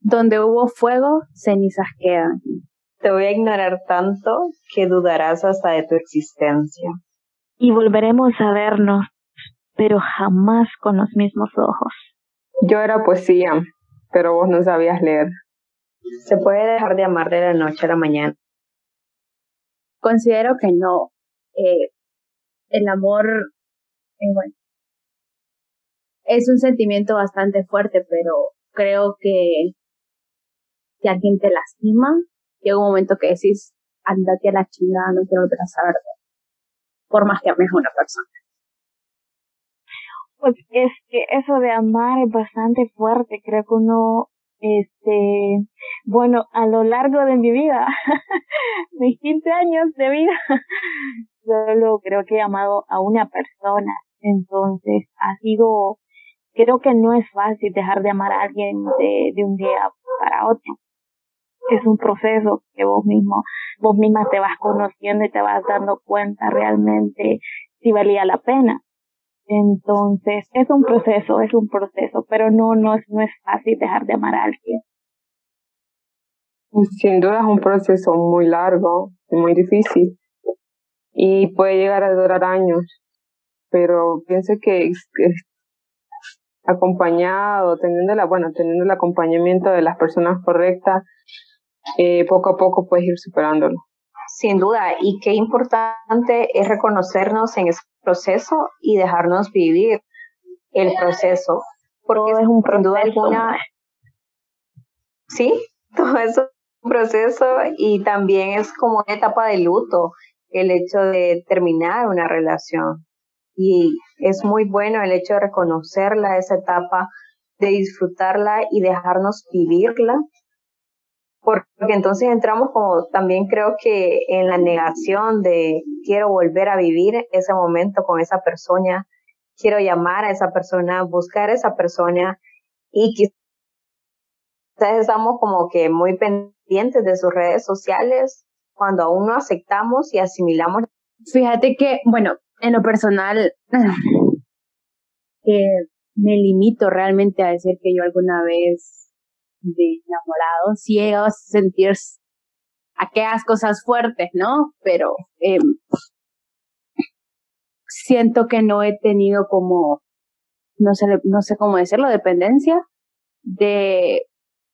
Donde hubo fuego, cenizas quedan. Te voy a ignorar tanto que dudarás hasta de tu existencia. Y volveremos a vernos, pero jamás con los mismos ojos. Yo era poesía, pero vos no sabías leer. Se puede dejar de amar de la noche a la mañana. Considero que no. Eh, el amor, eh, bueno, es un sentimiento bastante fuerte, pero creo que si alguien te lastima, llega un momento que decís, andate a la chingada, no quiero volver a saberte. Por más que ames a una persona. Pues es que eso de amar es bastante fuerte. Creo que uno, este, bueno, a lo largo de mi vida, mis 15 años de vida, solo creo que he amado a una persona. Entonces ha sido creo que no es fácil dejar de amar a alguien de un día para otro. Es un proceso que vos mismo, vos misma te vas conociendo y te vas dando cuenta realmente si valía la pena. Entonces, es un proceso, es un proceso, pero no, no es, no es fácil dejar de amar a alguien. Sin duda es un proceso muy largo, muy difícil y puede llegar a durar años, pero pienso que acompañado, teniendo la, bueno, teniendo el acompañamiento de las personas correctas, eh, poco a poco puedes ir superándolo. Sin duda, y qué importante es reconocernos en ese proceso y dejarnos vivir el proceso, porque es un sin duda alguna, sí, todo es un proceso y también es como una etapa de luto el hecho de terminar una relación y es muy bueno el hecho de reconocerla, esa etapa, de disfrutarla y dejarnos vivirla, porque entonces entramos como también creo que en la negación de quiero volver a vivir ese momento con esa persona, quiero llamar a esa persona, buscar a esa persona y quizás estamos como que muy pendientes de sus redes sociales cuando aún no aceptamos y asimilamos. Fíjate que, bueno, en lo personal, que me limito realmente a decir que yo alguna vez de enamorado sí he a sentir aquellas cosas fuertes, ¿no? Pero eh, siento que no he tenido como, no sé, no sé cómo decirlo, dependencia de,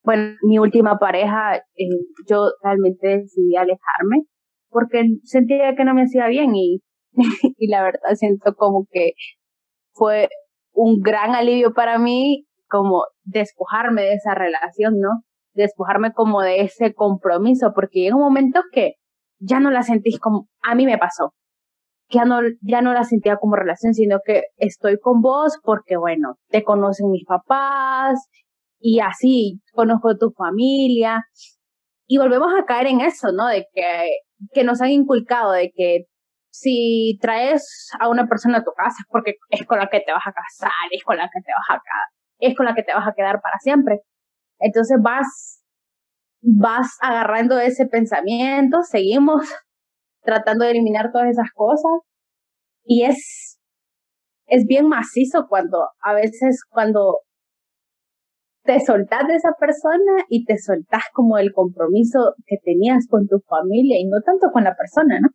bueno, mi última pareja, eh, yo realmente decidí alejarme porque sentía que no me hacía bien y y la verdad siento como que fue un gran alivio para mí como despojarme de esa relación, ¿no? Despojarme como de ese compromiso, porque llega un momento que ya no la sentís como, a mí me pasó, ya no, ya no la sentía como relación, sino que estoy con vos porque, bueno, te conocen mis papás y así conozco tu familia. Y volvemos a caer en eso, ¿no? De que, que nos han inculcado de que si traes a una persona a tu casa es porque es con la que te vas a casar, es con la que te vas a es con la que te vas a quedar para siempre. Entonces vas, vas agarrando ese pensamiento, seguimos tratando de eliminar todas esas cosas y es, es bien macizo cuando a veces cuando te soltás de esa persona y te soltás como el compromiso que tenías con tu familia y no tanto con la persona, ¿no?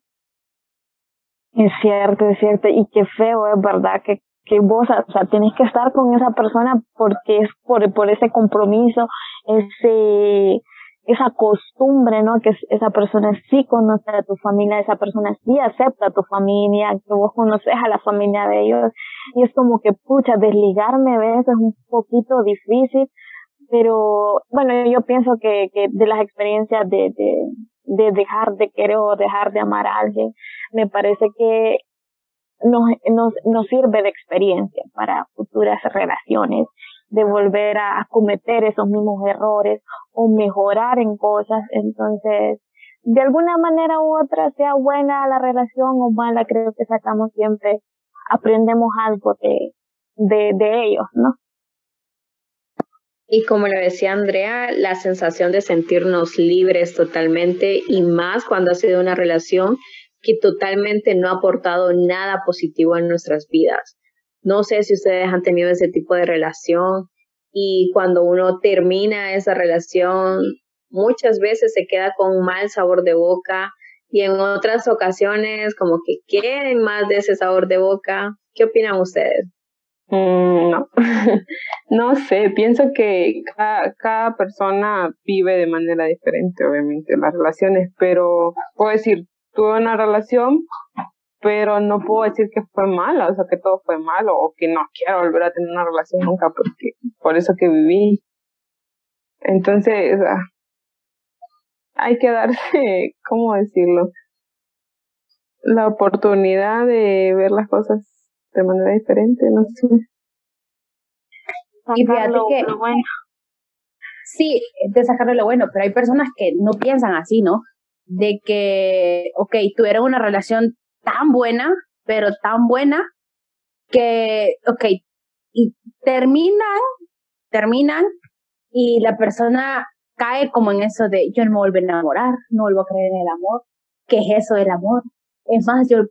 Es cierto, es cierto, y qué feo es verdad que, que vos, o sea, tienes que estar con esa persona porque es por, por ese compromiso, ese, esa costumbre, ¿no? Que esa persona sí conoce a tu familia, esa persona sí acepta a tu familia, que vos conoces a la familia de ellos, y es como que, pucha, desligarme a veces es un poquito difícil, pero bueno, yo pienso que, que de las experiencias de, de, de dejar de querer o dejar de amar a alguien, me parece que nos, nos, nos sirve de experiencia para futuras relaciones, de volver a, cometer esos mismos errores o mejorar en cosas. Entonces, de alguna manera u otra, sea buena la relación o mala, creo que sacamos siempre, aprendemos algo de, de, de ellos, ¿no? Y como lo decía Andrea, la sensación de sentirnos libres totalmente y más cuando ha sido una relación que totalmente no ha aportado nada positivo en nuestras vidas. No sé si ustedes han tenido ese tipo de relación y cuando uno termina esa relación, muchas veces se queda con un mal sabor de boca y en otras ocasiones como que quieren más de ese sabor de boca. ¿Qué opinan ustedes? Mm, no, no sé, pienso que cada, cada, persona vive de manera diferente, obviamente, las relaciones, pero puedo decir, tuve una relación, pero no puedo decir que fue mala, o sea, que todo fue malo, o que no quiero volver a tener una relación nunca, porque por eso que viví. Entonces, ah, hay que darse, ¿cómo decirlo? La oportunidad de ver las cosas de manera diferente, no sé. Y fíjate que, lo bueno. sí, de sacarle lo bueno, pero hay personas que no piensan así, ¿no? De que, ok, tuvieron una relación tan buena, pero tan buena, que, ok, y terminan, terminan, y la persona cae como en eso de yo no me vuelvo a enamorar, no vuelvo a creer en el amor. ¿Qué es eso del amor? Es más, yo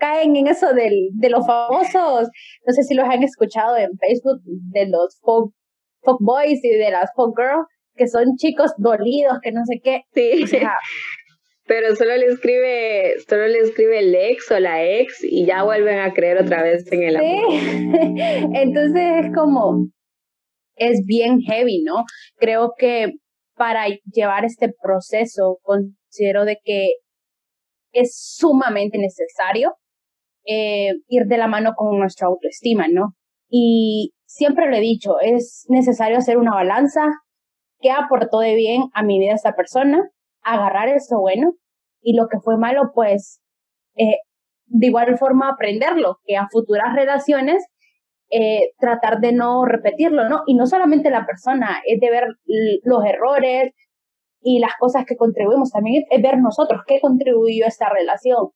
caen en eso del, de los famosos, no sé si los han escuchado en Facebook, de los folk, boys y de las folk girls, que son chicos dolidos, que no sé qué. Sí. pero solo le escribe, solo le escribe el ex o la ex y ya vuelven a creer otra vez en el amor. Sí. Entonces es como, es bien heavy, ¿no? Creo que para llevar este proceso considero de que es sumamente necesario eh, ir de la mano con nuestra autoestima, ¿no? Y siempre lo he dicho, es necesario hacer una balanza, qué aportó de bien a mi vida esta persona, agarrar eso bueno y lo que fue malo, pues eh, de igual forma aprenderlo, que a futuras relaciones eh, tratar de no repetirlo, ¿no? Y no solamente la persona, es de ver los errores, y las cosas que contribuimos. También es ver nosotros qué contribuyó a esta relación,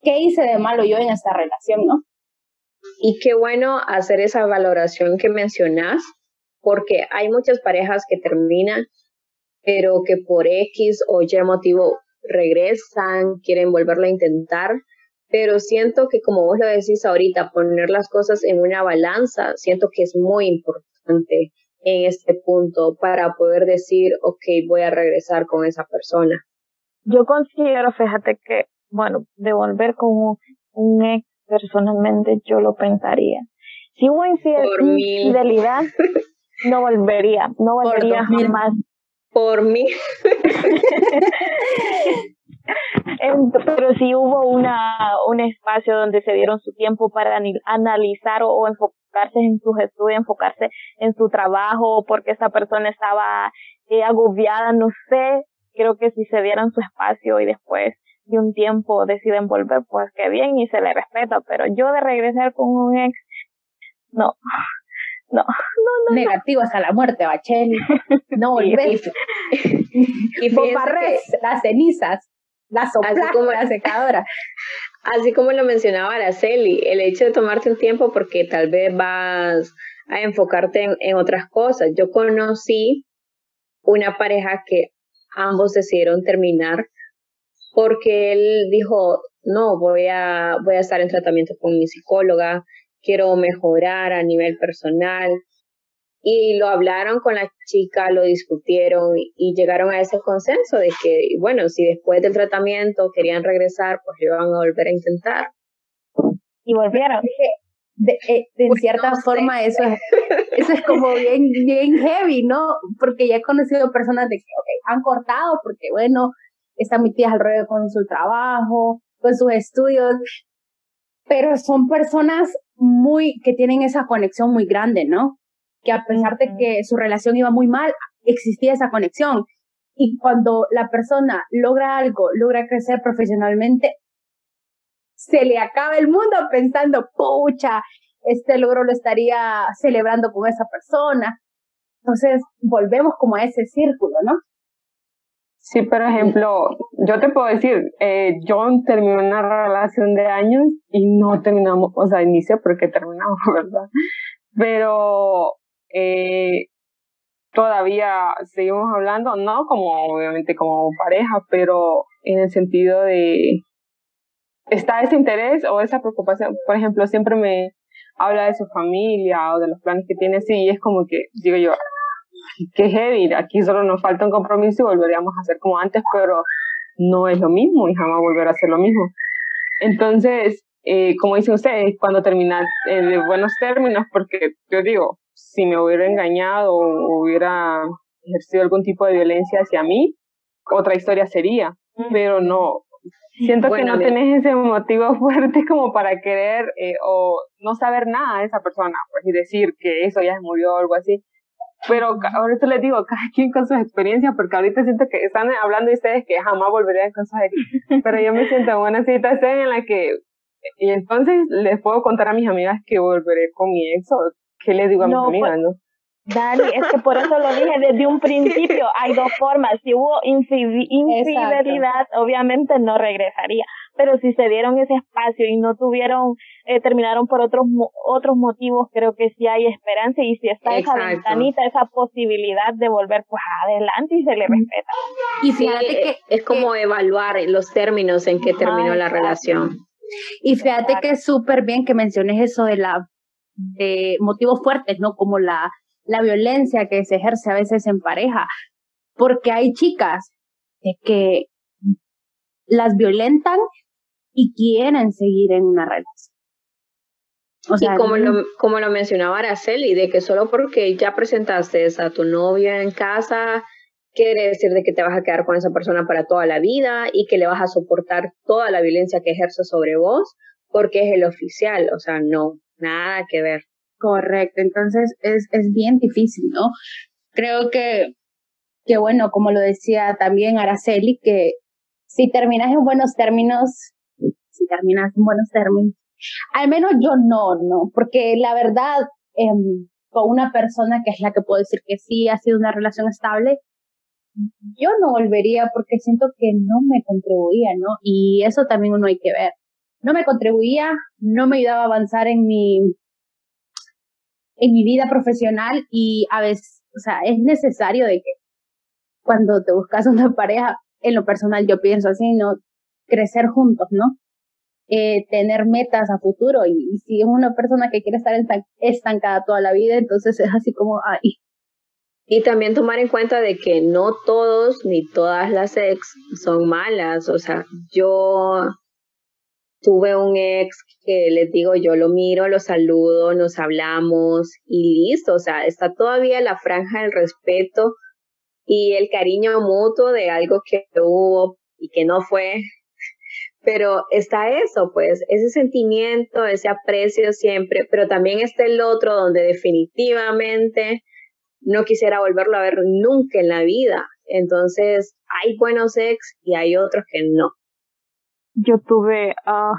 qué hice de malo yo en esta relación, ¿no? Y qué bueno hacer esa valoración que mencionas, porque hay muchas parejas que terminan, pero que por X o Y motivo regresan, quieren volverlo a intentar, pero siento que como vos lo decís ahorita, poner las cosas en una balanza, siento que es muy importante en este punto para poder decir, ok, voy a regresar con esa persona? Yo considero, fíjate que, bueno, devolver con un ex personalmente yo lo pensaría. Si hubo infidelidad, no volvería, no volvería jamás. Por mí. Pero si hubo una, un espacio donde se dieron su tiempo para analizar o, o enfocar enfocarse en sus estudios, enfocarse en su trabajo, porque esa persona estaba eh, agobiada, no sé, creo que si se dieran su espacio y después de un tiempo deciden volver, pues qué bien y se le respeta, pero yo de regresar con un ex, no, no, no, no. Negativo hasta la muerte, Bachel. No volver. y las cenizas, la sopla, como la secadora. Así como lo mencionaba Araceli, el hecho de tomarte un tiempo porque tal vez vas a enfocarte en, otras cosas. Yo conocí una pareja que ambos decidieron terminar porque él dijo, no, voy a, voy a estar en tratamiento con mi psicóloga, quiero mejorar a nivel personal, y lo hablaron con la chica, lo discutieron y llegaron a ese consenso de que, bueno, si después del tratamiento querían regresar, pues iban a volver a intentar. Y volvieron. De, eh, de, cierta forma eso es, eso es como bien, bien heavy, ¿no? Porque ya he conocido personas de que, ok, han cortado porque, bueno, están metidas al rollo con su trabajo, con sus estudios, pero son personas muy, que tienen esa conexión muy grande, ¿no? que a pesar de que su relación iba muy mal, existía esa conexión. Y cuando la persona logra algo, logra crecer profesionalmente, se le acaba el mundo pensando, pucha, este logro lo estaría celebrando con esa persona. Entonces, volvemos como a ese círculo, ¿no? Sí, por ejemplo, yo te puedo decir, eh, yo terminé una relación de años y no terminamos, o sea, inicia porque terminamos, ¿verdad? Pero eh, todavía seguimos hablando, no como obviamente como pareja, pero en el sentido de está ese interés o esa preocupación. Por ejemplo, siempre me habla de su familia o de los planes que tiene así, y es como que, digo yo, qué heavy, aquí solo nos falta un compromiso y volveríamos a hacer como antes, pero no es lo mismo y jamás volverá a ser lo mismo. Entonces, eh, como dicen ustedes, cuando terminan eh, de buenos términos, porque yo digo, si me hubiera engañado o hubiera ejercido algún tipo de violencia hacia mí, otra historia sería, pero no. Siento que no tenés ese motivo fuerte como para querer eh, o no saber nada de esa persona, pues, y decir que eso ya se murió o algo así. Pero ahorita les digo, cada quien con sus experiencias, porque ahorita siento que están hablando de ustedes que jamás volverían con así. Pero yo me siento en una situación en la que, y entonces les puedo contar a mis amigas que volveré con mi ex o qué les digo a mis amigas, pues, ¿no? Dani, es que por eso lo dije desde un principio. Hay dos formas. Si hubo infidelidad, obviamente no regresaría. Pero si se dieron ese espacio y no tuvieron, eh, terminaron por otros otros motivos, creo que sí hay esperanza y si está esa ventanita, esa posibilidad de volver, pues adelante y se le respeta. Y fíjate que es como evaluar los términos en que terminó la relación. Y fíjate que es súper bien que menciones eso de la de motivos fuertes, ¿no? Como la la violencia que se ejerce a veces en pareja, porque hay chicas que las violentan y quieren seguir en una relación. O sea, y como lo, como lo mencionaba Araceli, de que solo porque ya presentaste a tu novio en casa, quiere decir de que te vas a quedar con esa persona para toda la vida y que le vas a soportar toda la violencia que ejerce sobre vos porque es el oficial. O sea, no, nada que ver. Correcto, entonces es, es bien difícil, ¿no? Creo que, que, bueno, como lo decía también Araceli, que si terminas en buenos términos, si terminas en buenos términos, al menos yo no, no, porque la verdad, eh, con una persona que es la que puedo decir que sí ha sido una relación estable, yo no volvería porque siento que no me contribuía, ¿no? Y eso también uno hay que ver. No me contribuía, no me ayudaba a avanzar en mi en mi vida profesional y a veces, o sea, es necesario de que cuando te buscas una pareja, en lo personal yo pienso así, ¿no? Crecer juntos, ¿no? Eh, tener metas a futuro. Y, si es una persona que quiere estar estancada toda la vida, entonces es así como, ay. Y también tomar en cuenta de que no todos ni todas las ex son malas, o sea, yo tuve un ex que les digo, yo lo miro, lo saludo, nos hablamos y listo, o sea, está todavía la franja del respeto y el cariño mutuo de algo que hubo y que no fue, pero está eso, pues, ese sentimiento, ese aprecio siempre, pero también está el otro donde definitivamente no quisiera volverlo a ver nunca en la vida. Entonces, hay buenos ex y hay otros que no yo tuve, ah,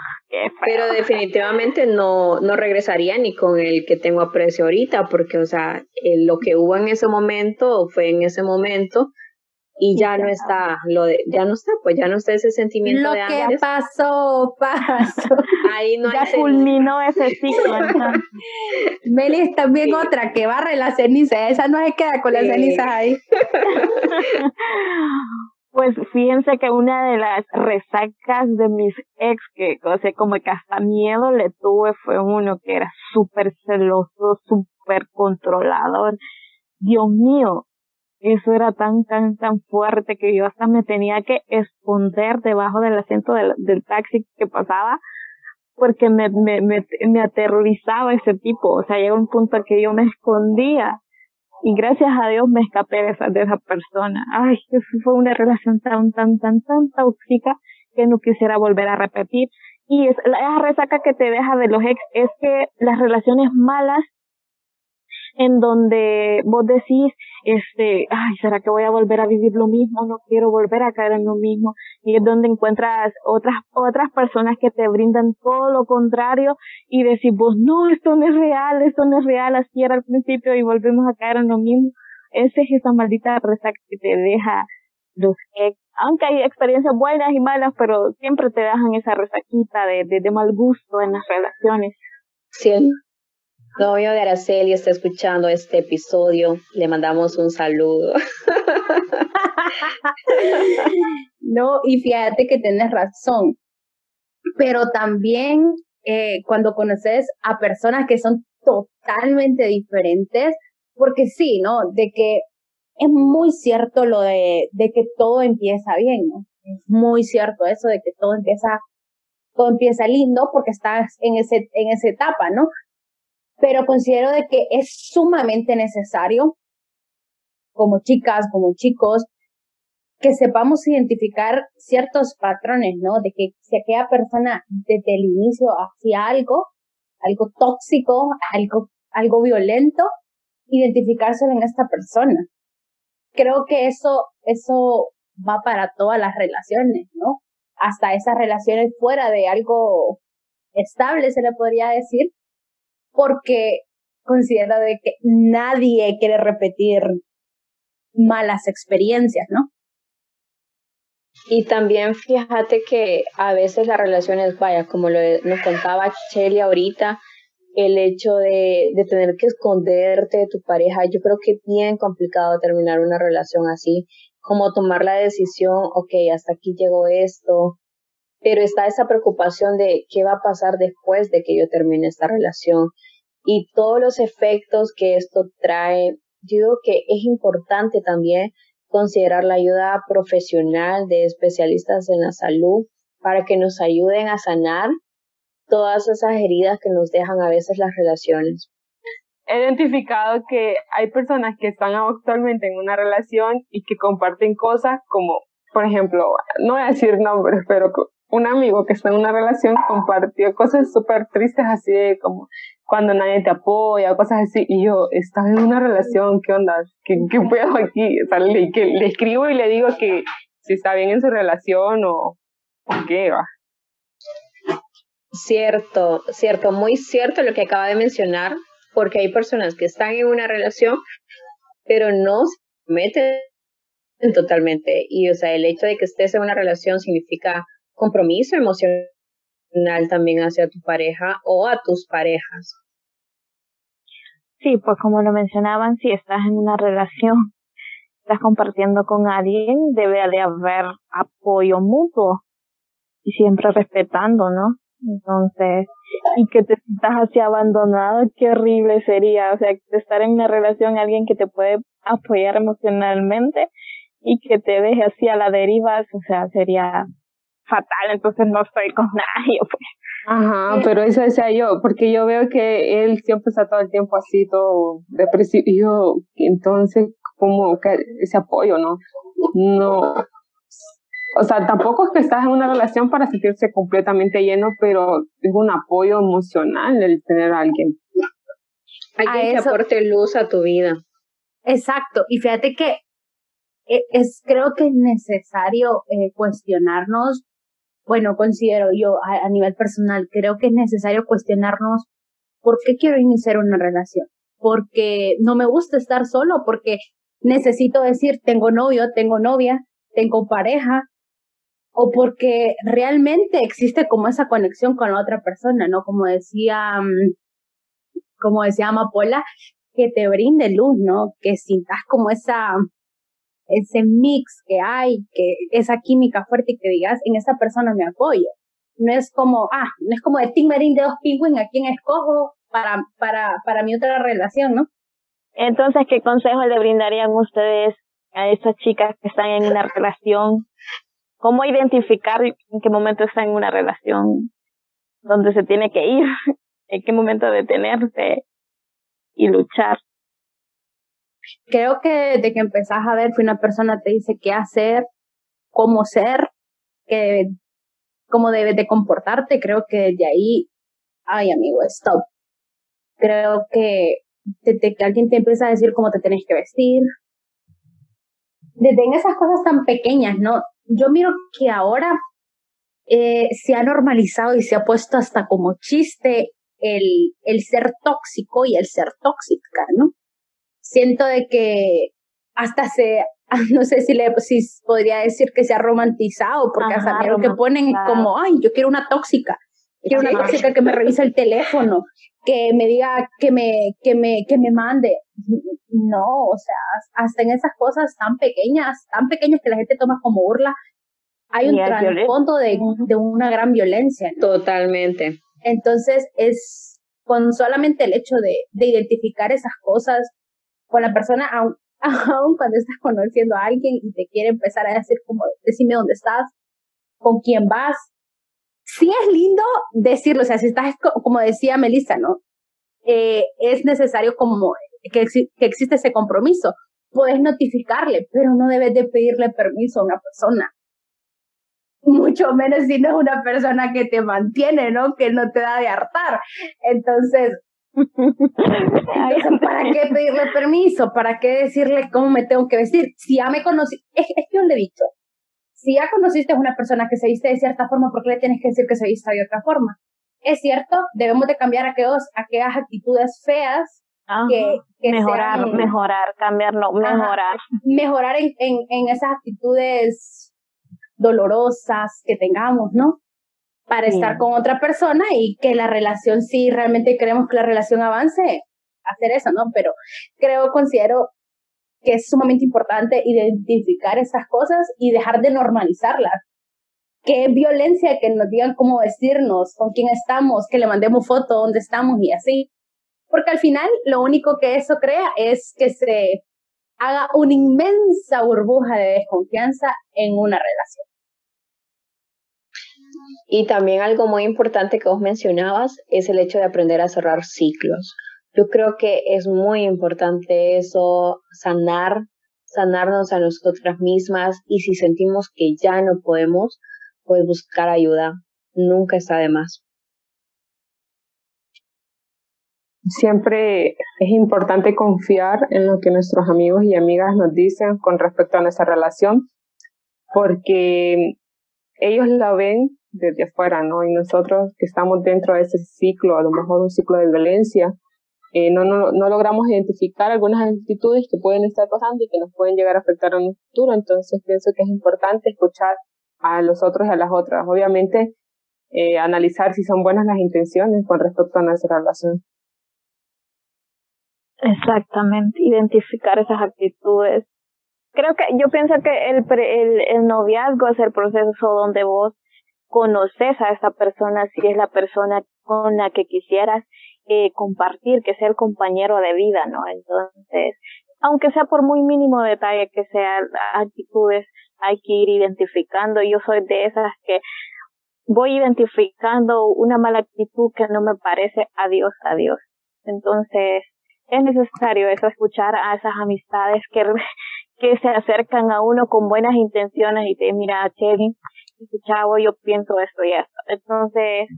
Pero definitivamente no, no regresaría ni con el que tengo aprecio ahorita, porque, o sea, lo que hubo en ese momento fue en ese momento y ya no está, lo de, ya no está, pues ya no está ese sentimiento de antes. Lo que pasó, pasó. Ahí no ya culminó ese ciclo. Melis también otra que barre la ceniza, esa no se queda con las cenizas ahí. Pues fíjense que una de las resacas de mis ex, que o sea, como que hasta miedo le tuve, fue uno que era súper celoso, súper controlador. Dios mío, eso era tan, tan, tan fuerte que yo hasta me tenía que esconder debajo del asiento del, del taxi que pasaba porque me, me, me, me aterrorizaba ese tipo. O sea, llegó un punto que yo me escondía y gracias a Dios me escapé de esa, de esa persona. Ay, fue una relación tan, tan, tan, tan tóxica que no quisiera volver a repetir. Y es, la resaca que te deja de los ex es que las relaciones malas en donde vos decís, este, ay, ¿será que voy a volver a vivir lo mismo? No quiero volver a caer en lo mismo. Y es donde encuentras otras, otras personas que te brindan todo lo contrario y decís vos, no, esto no es real, esto no es real, así era al principio y volvemos a caer en lo mismo. Esa es esa maldita resaca que te deja los ex. Aunque hay experiencias buenas y malas, pero siempre te dejan esa resaquita de, de, de mal gusto en las relaciones. Sí, novio de Araceli está escuchando este episodio, le mandamos un saludo. no, y fíjate que tienes razón, pero también eh, cuando conoces a personas que son totalmente diferentes, porque sí, ¿no? De que es muy cierto lo de, de que todo empieza bien, ¿no? Es muy cierto eso de que todo empieza, todo empieza lindo porque estás en ese, en esa etapa, ¿no? Pero considero de que es sumamente necesario, como chicas, como chicos, que sepamos identificar ciertos patrones, ¿no? De que si aquella persona desde el inicio hacía algo, algo tóxico, algo, algo violento, identificárselo en esta persona. Creo que eso, eso va para todas las relaciones, ¿no? Hasta esas relaciones fuera de algo estable, se le podría decir, porque considero de que nadie quiere repetir malas experiencias, ¿no? Y también fíjate que a veces las relaciones, vaya, como lo nos contaba Shelly ahorita, el hecho de, de tener que esconderte de tu pareja, yo creo que es bien complicado terminar una relación así, como tomar la decisión, ok, hasta aquí llegó esto, pero está esa preocupación de qué va a pasar después de que yo termine esta relación y todos los efectos que esto trae. Yo digo que es importante también considerar la ayuda profesional de especialistas en la salud para que nos ayuden a sanar todas esas heridas que nos dejan a veces las relaciones. He identificado que hay personas que están actualmente en una relación y que comparten cosas como, por ejemplo, no voy a decir nombres, pero un amigo que está en una relación compartió cosas súper tristes así de como cuando nadie te apoya, cosas así, y yo, estaba en una relación, ¿qué onda? ¿Qué, qué puedo aquí? O sea, le, que, le escribo y le digo que si está bien en su relación o, o qué va. Cierto, cierto, muy cierto lo que acaba de mencionar, porque hay personas que están en una relación, pero no se meten totalmente. Y, o sea, el hecho de que estés en una relación significa compromiso emocional también hacia tu pareja o a tus parejas. Sí, pues como lo mencionaban, si estás en una relación, estás compartiendo con alguien, debe de haber apoyo mutuo y siempre respetando, ¿no? Entonces, y que te sientas así abandonado, qué horrible sería, o sea, estar en una relación alguien que te puede apoyar emocionalmente y que te deje así a la deriva, o sea, sería fatal, entonces no estoy con nadie, pues. Ajá, pero eso decía yo, porque yo veo que él siempre está todo el tiempo así, todo depresivo, y yo, entonces, como que ese apoyo, ¿no? No, o sea, tampoco es que estás en una relación para sentirse completamente lleno, pero es un apoyo emocional el tener a alguien. Alguien que aporte luz a tu vida. Exacto, y fíjate que eh, es, creo que es necesario eh, cuestionarnos bueno, considero yo a, nivel personal, creo que es necesario cuestionarnos por qué quiero iniciar una relación. Porque no me gusta estar solo, porque necesito decir, tengo novio, tengo novia, tengo pareja, o porque realmente existe como esa conexión con la otra persona, ¿no? Como decía, mm, como decía Amapola, que te brinde luz, ¿no? Que sientas como esa, ese mix que hay, que esa química fuerte que digas, en esa persona me apoyo. No es como, ah, no es como de Team de dos Penguin a quien escojo para, para, para mi otra relación, ¿no? Entonces, ¿qué consejo le brindarían ustedes a esas chicas que están en una relación? ¿Cómo identificar en qué momento están en una relación donde se tiene que ir? ¿En qué momento detenerse y luchar? Creo que desde que empezás a ver que una persona te dice qué hacer, cómo ser, que, cómo debes de comportarte, creo que desde ahí, ay amigo, stop. Creo que desde que alguien te empieza a decir cómo te tenés que vestir, desde esas cosas tan pequeñas, ¿no? Yo miro que ahora eh, se ha normalizado y se ha puesto hasta como chiste el, el ser tóxico y el ser tóxica, ¿no? Siento de que hasta se, no sé si le si podría decir que se ha romantizado, porque hasta lo que ponen como, ay, yo quiero una tóxica, quiero una tóxica que me revise el teléfono, que me diga que me, que me, que me mande. No, o sea, hasta en esas cosas tan pequeñas, tan pequeñas que la gente toma como burla, hay un trasfondo de, de una gran violencia. Totalmente. Entonces es con solamente el hecho de, de identificar esas cosas con la persona, aun, aun cuando estás conociendo a alguien y te quiere empezar a decir como, decime dónde estás, con quién vas. Sí es lindo decirlo, o sea, si estás, como decía Melissa, ¿no? Eh, es necesario como que, que existe ese compromiso. Puedes notificarle, pero no debes de pedirle permiso a una persona. Mucho menos si no es una persona que te mantiene, ¿no? Que no te da de hartar. Entonces, ¿para qué pedirle permiso? ¿Para qué decirle cómo me tengo que vestir? Si ya me conocí, es, es que yo le he dicho, si ya conociste a una persona que se viste de cierta forma, ¿por qué le tienes que decir que se vista de otra forma? Es cierto, debemos de cambiar aquellos, aquellas actitudes feas que, mejorar, mejorar, cambiarlo, mejorar. mejorar en, en, en esas actitudes dolorosas que tengamos, ¿no? Para estar con otra persona y que la relación, si realmente queremos que la relación avance, hacer eso, ¿no? Pero creo, considero que es sumamente importante identificar esas cosas y dejar de normalizarlas. Que es violencia que nos digan cómo vestirnos, con quién estamos, que le mandemos foto, dónde estamos y así. Porque al final lo único que eso crea es que se haga una inmensa burbuja de desconfianza en una relación. Y también algo muy importante que vos mencionabas es el hecho de aprender a cerrar ciclos. Yo creo que es muy importante eso, sanar, sanarnos a nosotras mismas y si sentimos que ya no podemos, pues buscar ayuda. Nunca está de más. Siempre es importante confiar en lo que nuestros amigos y amigas nos dicen con respecto a nuestra relación, porque ellos la ven desde afuera, ¿no? Y nosotros que estamos dentro de ese ciclo, a lo mejor un ciclo de violencia, eh, no, no, no logramos identificar algunas actitudes que pueden estar pasando y que nos pueden llegar a afectar en un futuro. Entonces pienso que es importante escuchar a los otros y a las otras. Obviamente, eh, analizar si son buenas las intenciones con respecto a nuestra relación. Exactamente, identificar esas actitudes. Creo que yo pienso que el, el, el noviazgo es el proceso donde vos conoces a esa persona, si es la persona con la que quisieras eh, compartir, que sea el compañero de vida, ¿no? Entonces, aunque sea por muy mínimo detalle que sean actitudes, hay que ir identificando. Yo soy de esas que voy identificando una mala actitud que no me parece adiós, adiós. Entonces, es necesario eso, escuchar a esas amistades que, que se acercan a uno con buenas intenciones y te mira, Chevy, este chavo, yo pienso esto y esto. Entonces,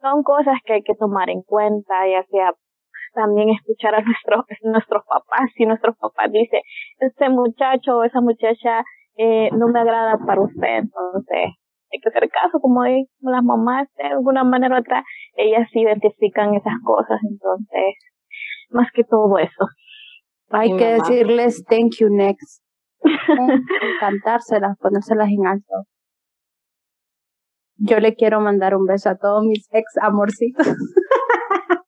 son cosas que hay que tomar en cuenta, ya sea también escuchar a nuestros nuestros papás, si nuestros papás dicen, este muchacho o esa muchacha eh, no me agrada para usted, entonces hay que hacer caso, como las mamás de alguna manera u otra, ellas sí identifican esas cosas, entonces, más que todo eso. Hay que decirles thank you next. Cantárselas, ponérselas en alto. Yo le quiero mandar un beso a todos mis ex amorcitos.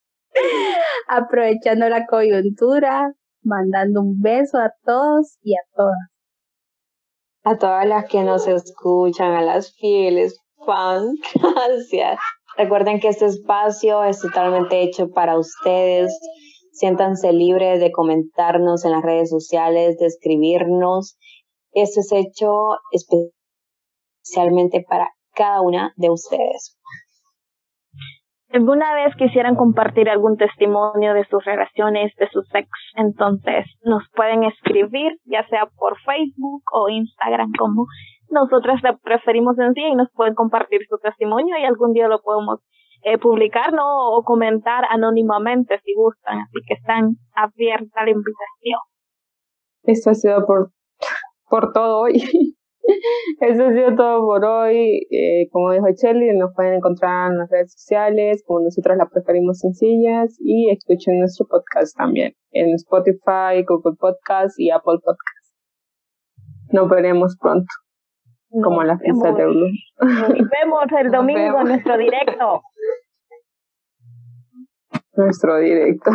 Aprovechando la coyuntura, mandando un beso a todos y a todas. A todas las que nos escuchan, a las fieles fans, gracias. Recuerden que este espacio es totalmente hecho para ustedes. Siéntanse libres de comentarnos en las redes sociales, de escribirnos. Esto es hecho especialmente para cada una de ustedes. ¿Alguna vez quisieran compartir algún testimonio de sus relaciones, de sus ex? Entonces nos pueden escribir, ya sea por Facebook o Instagram, como nosotras preferimos en sí, y nos pueden compartir su testimonio y algún día lo podemos eh, publicar ¿no? o comentar anónimamente si gustan. Así que están abierta la invitación. Esto ha sido por, por todo hoy. Eso ha sido todo por hoy. Eh, como dijo Shelly, nos pueden encontrar en las redes sociales, como nosotros la preferimos sencillas, y escuchen nuestro podcast también en Spotify, Google Podcast y Apple Podcast. Nos veremos pronto, como la fiesta de Blue. Nos vemos el domingo en nuestro directo. Nuestro directo.